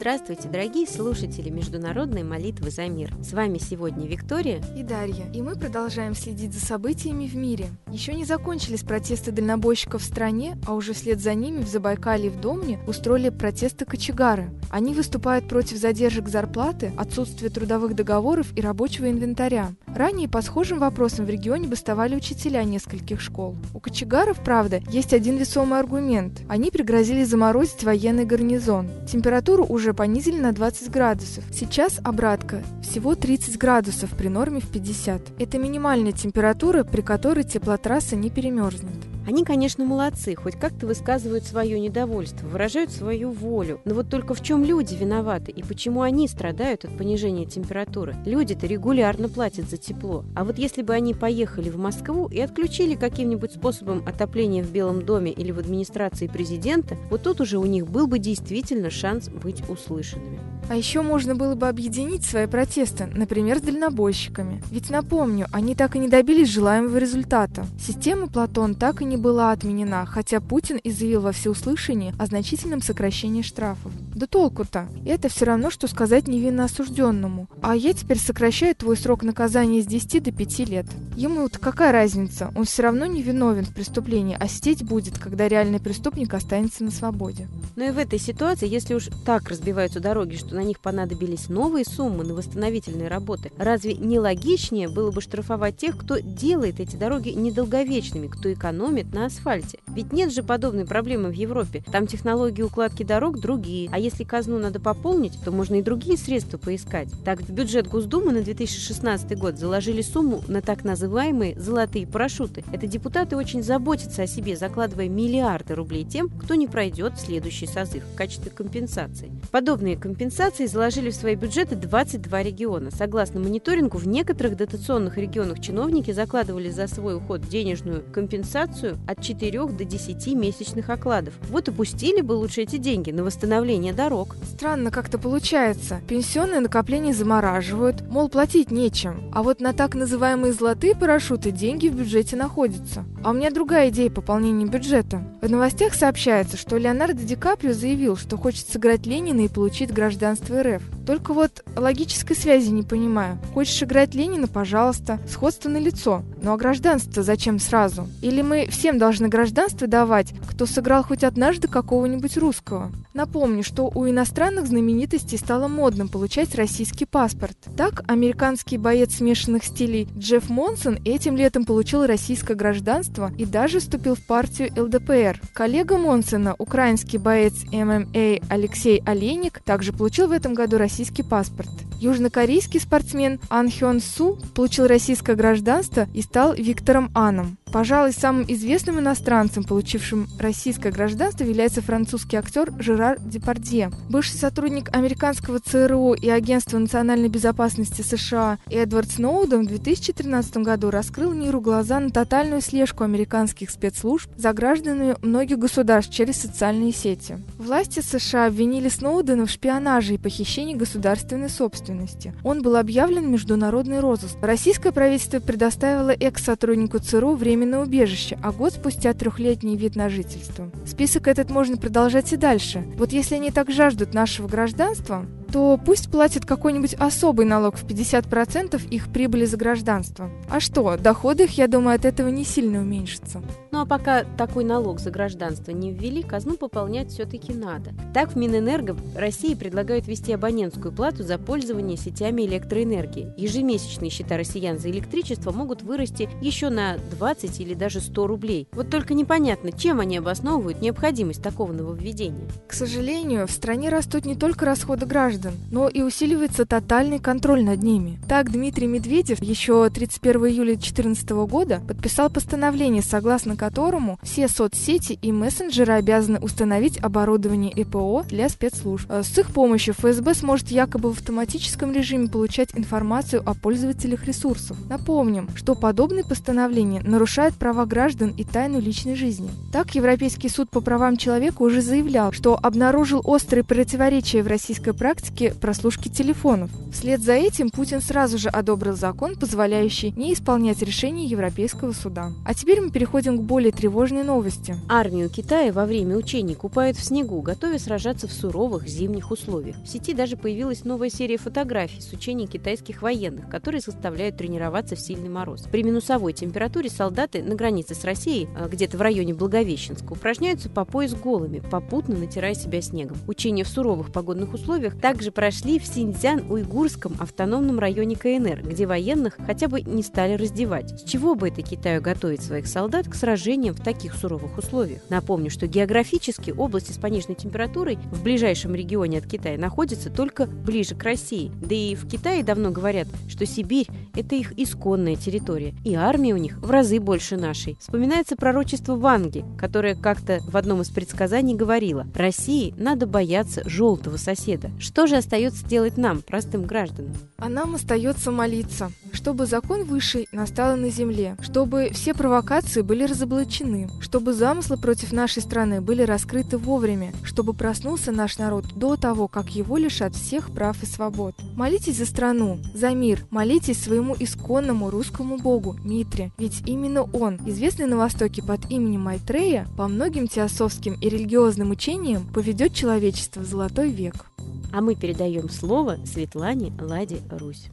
Здравствуйте, дорогие слушатели Международной молитвы за мир. С вами сегодня Виктория и Дарья, и мы продолжаем следить за событиями в мире. Еще не закончились протесты дальнобойщиков в стране, а уже вслед за ними в Забайкале и в Домне устроили протесты кочегары. Они выступают против задержек зарплаты, отсутствия трудовых договоров и рабочего инвентаря. Ранее по схожим вопросам в регионе бастовали учителя нескольких школ. У кочегаров, правда, есть один весомый аргумент. Они пригрозили заморозить военный гарнизон. Температуру уже понизили на 20 градусов. Сейчас обратка всего 30 градусов при норме в 50. Это минимальная температура, при которой теплотрасса не перемерзнет. Они, конечно, молодцы, хоть как-то высказывают свое недовольство, выражают свою волю. Но вот только в чем люди виноваты и почему они страдают от понижения температуры? Люди-то регулярно платят за тепло. А вот если бы они поехали в Москву и отключили каким-нибудь способом отопления в Белом доме или в администрации президента, вот тут уже у них был бы действительно шанс быть услышанными. А еще можно было бы объединить свои протесты, например, с дальнобойщиками. Ведь напомню, они так и не добились желаемого результата. Система Платон так и не была отменена, хотя Путин и заявил во всеуслышание о значительном сокращении штрафов. Да толку-то? Это все равно, что сказать невинно осужденному. А я теперь сокращаю твой срок наказания с 10 до 5 лет. Ему-то какая разница? Он все равно не виновен в преступлении, а сидеть будет, когда реальный преступник останется на свободе. Но и в этой ситуации, если уж так разбиваются дороги, что на них понадобились новые суммы на восстановительные работы, разве не логичнее было бы штрафовать тех, кто делает эти дороги недолговечными, кто экономит на асфальте? Ведь нет же подобной проблемы в Европе. Там технологии укладки дорог другие, а если казну надо пополнить, то можно и другие средства поискать. Так, в бюджет Госдумы на 2016 год заложили сумму на так называемые «золотые парашюты». Это депутаты очень заботятся о себе, закладывая миллиарды рублей тем, кто не пройдет следующий созыв в качестве компенсации. Подобные компенсации заложили в свои бюджеты 22 региона. Согласно мониторингу, в некоторых дотационных регионах чиновники закладывали за свой уход денежную компенсацию от 4 до 10 месячных окладов. Вот и пустили бы лучше эти деньги на восстановление дорог. Странно как-то получается. Пенсионные накопления замораживают, мол, платить нечем. А вот на так называемые золотые парашюты деньги в бюджете находятся. А у меня другая идея пополнения бюджета. В новостях сообщается, что Леонардо Ди Каприо заявил, что хочет сыграть Ленина и получить гражданство РФ. Только вот логической связи не понимаю. Хочешь играть Ленина, пожалуйста, сходство на лицо. Ну а гражданство зачем сразу? Или мы всем должны гражданство давать, кто сыграл хоть однажды какого-нибудь русского? Напомню, что у иностранных знаменитостей стало модным получать российский паспорт. Так, американский боец смешанных стилей Джефф Монсон этим летом получил российское гражданство и даже вступил в партию ЛДПР. Коллега Монсона, украинский боец ММА Алексей Олейник, также получил в этом году российский паспорт. Южнокорейский спортсмен Ан Хён Су получил российское гражданство и стал Виктором Аном. Пожалуй, самым известным иностранцем, получившим российское гражданство, является французский актер Жерар Депардье. Бывший сотрудник американского ЦРУ и Агентства национальной безопасности США Эдвард Сноуден в 2013 году раскрыл миру глаза на тотальную слежку американских спецслужб за гражданами многих государств через социальные сети. Власти США обвинили Сноудена в шпионаже и похищении государственной собственности. Он был объявлен международный розыск. Российское правительство предоставило экс-сотруднику ЦРУ время временное убежище, а год спустя трехлетний вид на жительство. Список этот можно продолжать и дальше. Вот если они так жаждут нашего гражданства, то пусть платят какой-нибудь особый налог в 50% их прибыли за гражданство. А что, доходы их, я думаю, от этого не сильно уменьшатся. Ну а пока такой налог за гражданство не ввели, казну пополнять все-таки надо. Так в Минэнерго России предлагают ввести абонентскую плату за пользование сетями электроэнергии. Ежемесячные счета россиян за электричество могут вырасти еще на 20 или даже 100 рублей. Вот только непонятно, чем они обосновывают необходимость такого нововведения. К сожалению, в стране растут не только расходы граждан, граждан, но и усиливается тотальный контроль над ними. Так Дмитрий Медведев еще 31 июля 2014 года подписал постановление, согласно которому все соцсети и мессенджеры обязаны установить оборудование ЭПО для спецслужб. Э, с их помощью ФСБ сможет якобы в автоматическом режиме получать информацию о пользователях ресурсов. Напомним, что подобные постановления нарушают права граждан и тайну личной жизни. Так, Европейский суд по правам человека уже заявлял, что обнаружил острые противоречия в российской практике практике прослушки телефонов. Вслед за этим Путин сразу же одобрил закон, позволяющий не исполнять решения Европейского суда. А теперь мы переходим к более тревожные новости. Армию Китая во время учений купают в снегу, готовя сражаться в суровых зимних условиях. В сети даже появилась новая серия фотографий с учений китайских военных, которые заставляют тренироваться в сильный мороз. При минусовой температуре солдаты на границе с Россией, а, где-то в районе Благовещенска, упражняются по пояс голыми, попутно натирая себя снегом. Учения в суровых погодных условиях также прошли в Синьцзян-Уйгурском автономном районе КНР, где военных хотя бы не стали раздевать. С чего бы это Китаю готовить своих солдат к сражениям в таких суровых условиях? Напомню, что географически области с пониженной температурой в ближайшем регионе от Китая находятся только ближе к России. Да и в Китае давно говорят, что Сибирь – это их исконная территория, и армия у них в разы больше нашей. Вспоминается пророчество Ванги, которое как-то в одном из предсказаний говорило «России надо бояться желтого соседа». Что же остается делать нам, простым гражданам? А нам остается молиться, чтобы закон высший настал на земле, чтобы все провокации были разоблачены, чтобы замыслы против нашей страны были раскрыты вовремя, чтобы проснулся наш народ до того, как его лишат всех прав и свобод. Молитесь за страну, за мир, молитесь своему исконному русскому богу Митре, ведь именно он, известный на Востоке под именем Майтрея, по многим теософским и религиозным учениям поведет человечество в золотой век. А мы передаем слово Светлане Ладе Русь.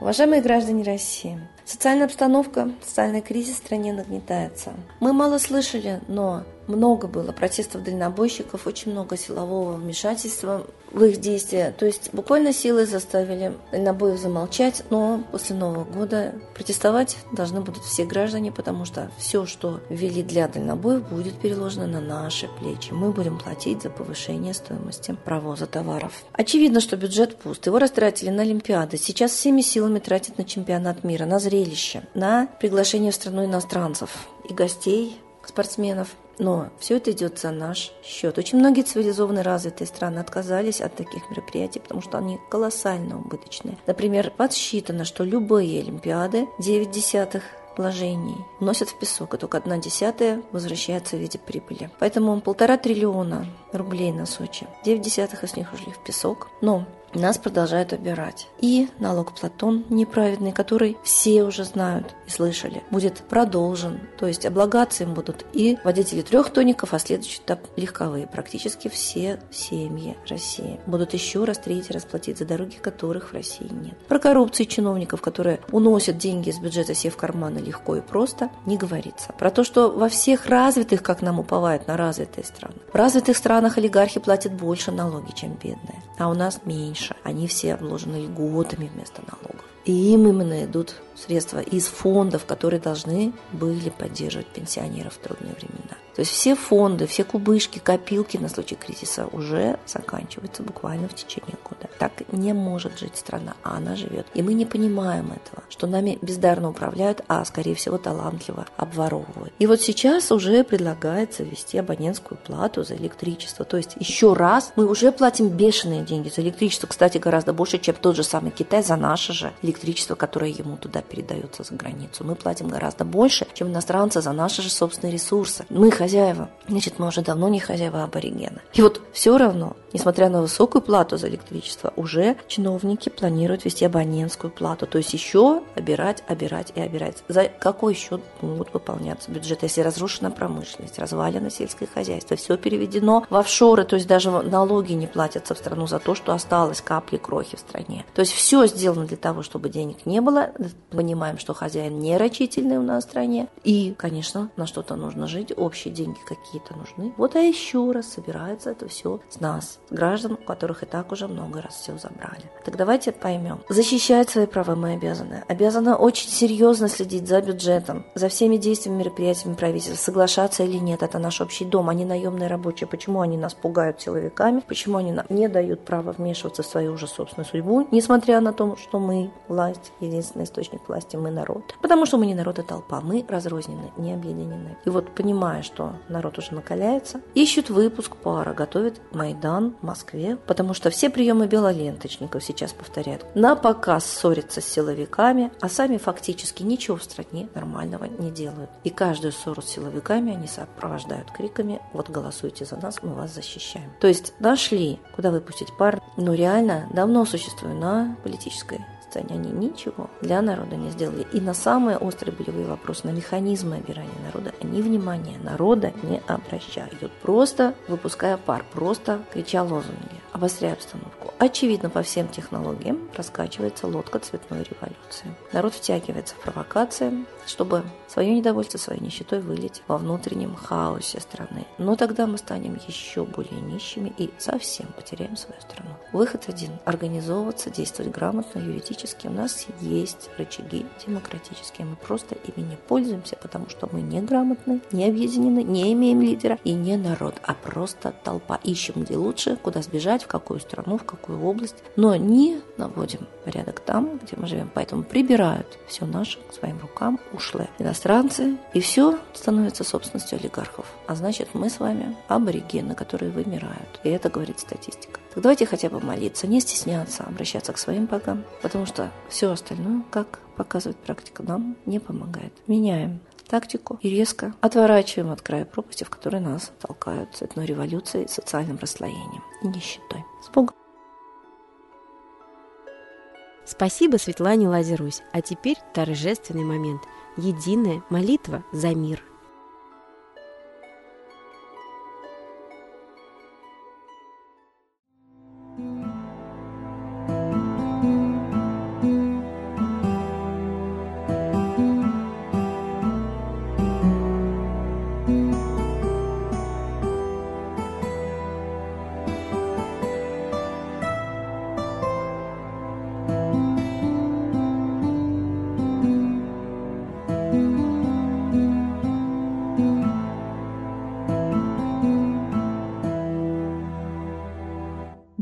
Уважаемые граждане России, социальная обстановка, социальный кризис в стране нагнетается. Мы мало слышали, но много было протестов дальнобойщиков, очень много силового вмешательства в их действия. То есть буквально силой заставили дальнобоев замолчать, но после Нового года протестовать должны будут все граждане, потому что все, что ввели для дальнобоев, будет переложено на наши плечи. Мы будем платить за повышение стоимости провоза товаров. Очевидно, что бюджет пуст. Его растратили на Олимпиады. Сейчас всеми силами тратят на чемпионат мира, на зрелище, на приглашение в страну иностранцев и гостей, спортсменов. Но все это идет за наш счет. Очень многие цивилизованные развитые страны отказались от таких мероприятий, потому что они колоссально убыточные. Например, подсчитано, что любые Олимпиады 9 десятых вложений носят в песок, и только одна десятая возвращается в виде прибыли. Поэтому полтора триллиона рублей на Сочи. Девять десятых из них ушли в песок. Но нас продолжают убирать. И налог Платон неправедный, который все уже знают и слышали, будет продолжен. То есть облагаться им будут и водители трех тоников, а следующий этап легковые. Практически все семьи России будут еще раз третий расплатить за дороги, которых в России нет. Про коррупцию чиновников, которые уносят деньги из бюджета себе в карманы легко и просто, не говорится. Про то, что во всех развитых, как нам уповают на развитые страны, в развитых странах олигархи платят больше налоги, чем бедные, а у нас меньше меньше. Они все обложены льготами вместо налогов. И им именно идут средства из фондов, которые должны были поддерживать пенсионеров в трудные времена. То есть все фонды, все кубышки, копилки на случай кризиса уже заканчиваются буквально в течение года. Так не может жить страна, а она живет. И мы не понимаем этого, что нами бездарно управляют, а скорее всего талантливо обворовывают. И вот сейчас уже предлагается ввести абонентскую плату за электричество. То есть еще раз мы уже платим бешеные деньги за электричество, кстати, гораздо больше, чем тот же самый Китай за наше же электричество, которое ему туда передается за границу. Мы платим гораздо больше, чем иностранцы за наши же собственные ресурсы. Мы хозяева. Значит, мы уже давно не хозяева аборигена. И вот все равно, несмотря на высокую плату за электричество, уже чиновники планируют вести абонентскую плату. То есть еще обирать, обирать и обирать. За какой счет могут выполняться бюджеты, если разрушена промышленность, развалено сельское хозяйство, все переведено в офшоры, то есть даже налоги не платятся в страну за то, что осталось капли крохи в стране. То есть все сделано для того, чтобы денег не было. Понимаем, что хозяин не рачительный у нас в стране. И, конечно, на что-то нужно жить, общий деньги какие-то нужны. Вот а еще раз собирается это все с нас, граждан, у которых и так уже много раз все забрали. Так давайте поймем. Защищать свои права мы обязаны. Обязаны очень серьезно следить за бюджетом, за всеми действиями, мероприятиями правительства, соглашаться или нет. Это наш общий дом, они наемные рабочие. Почему они нас пугают силовиками? Почему они нам не дают права вмешиваться в свою уже собственную судьбу, несмотря на то, что мы власть, единственный источник власти, мы народ. Потому что мы не народ, а толпа. Мы разрознены, не объединены. И вот понимая, что народ уже накаляется, ищут выпуск пара, готовят Майдан в Москве, потому что все приемы белоленточников сейчас повторяют. На показ ссорятся с силовиками, а сами фактически ничего в стране нормального не делают. И каждую ссору с силовиками они сопровождают криками «Вот голосуйте за нас, мы вас защищаем». То есть нашли, куда выпустить пар, но реально давно существует на политической сцене они ничего для народа не сделали. И на самые острые болевые вопросы, на механизмы обирания народа, они внимания народа не обращают. Просто выпуская пар, просто крича лозунги, обостряя обстановку. Очевидно, по всем технологиям раскачивается лодка цветной революции. Народ втягивается в провокации, чтобы свое недовольство, своей нищетой вылить во внутреннем хаосе страны. Но тогда мы станем еще более нищими и совсем потеряем свою страну. Выход один – организовываться, действовать грамотно, юридически. У нас есть рычаги демократические. Мы просто ими не пользуемся, потому что мы не грамотны, не объединены, не имеем лидера и не народ, а просто толпа. Ищем, где лучше, куда сбежать, в какую страну, в какую область, но не наводим порядок там, где мы живем. Поэтому прибирают все наше к своим рукам, ушлые иностранцы, и все становится собственностью олигархов. А значит, мы с вами аборигены, которые вымирают. И это говорит статистика. Так давайте хотя бы молиться, не стесняться, обращаться к своим богам, потому что все остальное, как показывает практика, нам не помогает. Меняем тактику и резко отворачиваем от края пропасти, в которой нас толкают цветной революцией, социальным расслоением и нищетой. С Богом! Спасибо Светлане Лазерусь. А теперь торжественный момент. Единая молитва за мир –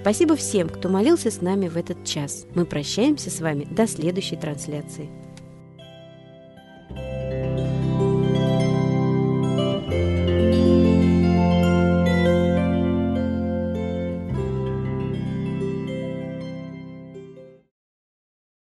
Спасибо всем, кто молился с нами в этот час. Мы прощаемся с вами до следующей трансляции.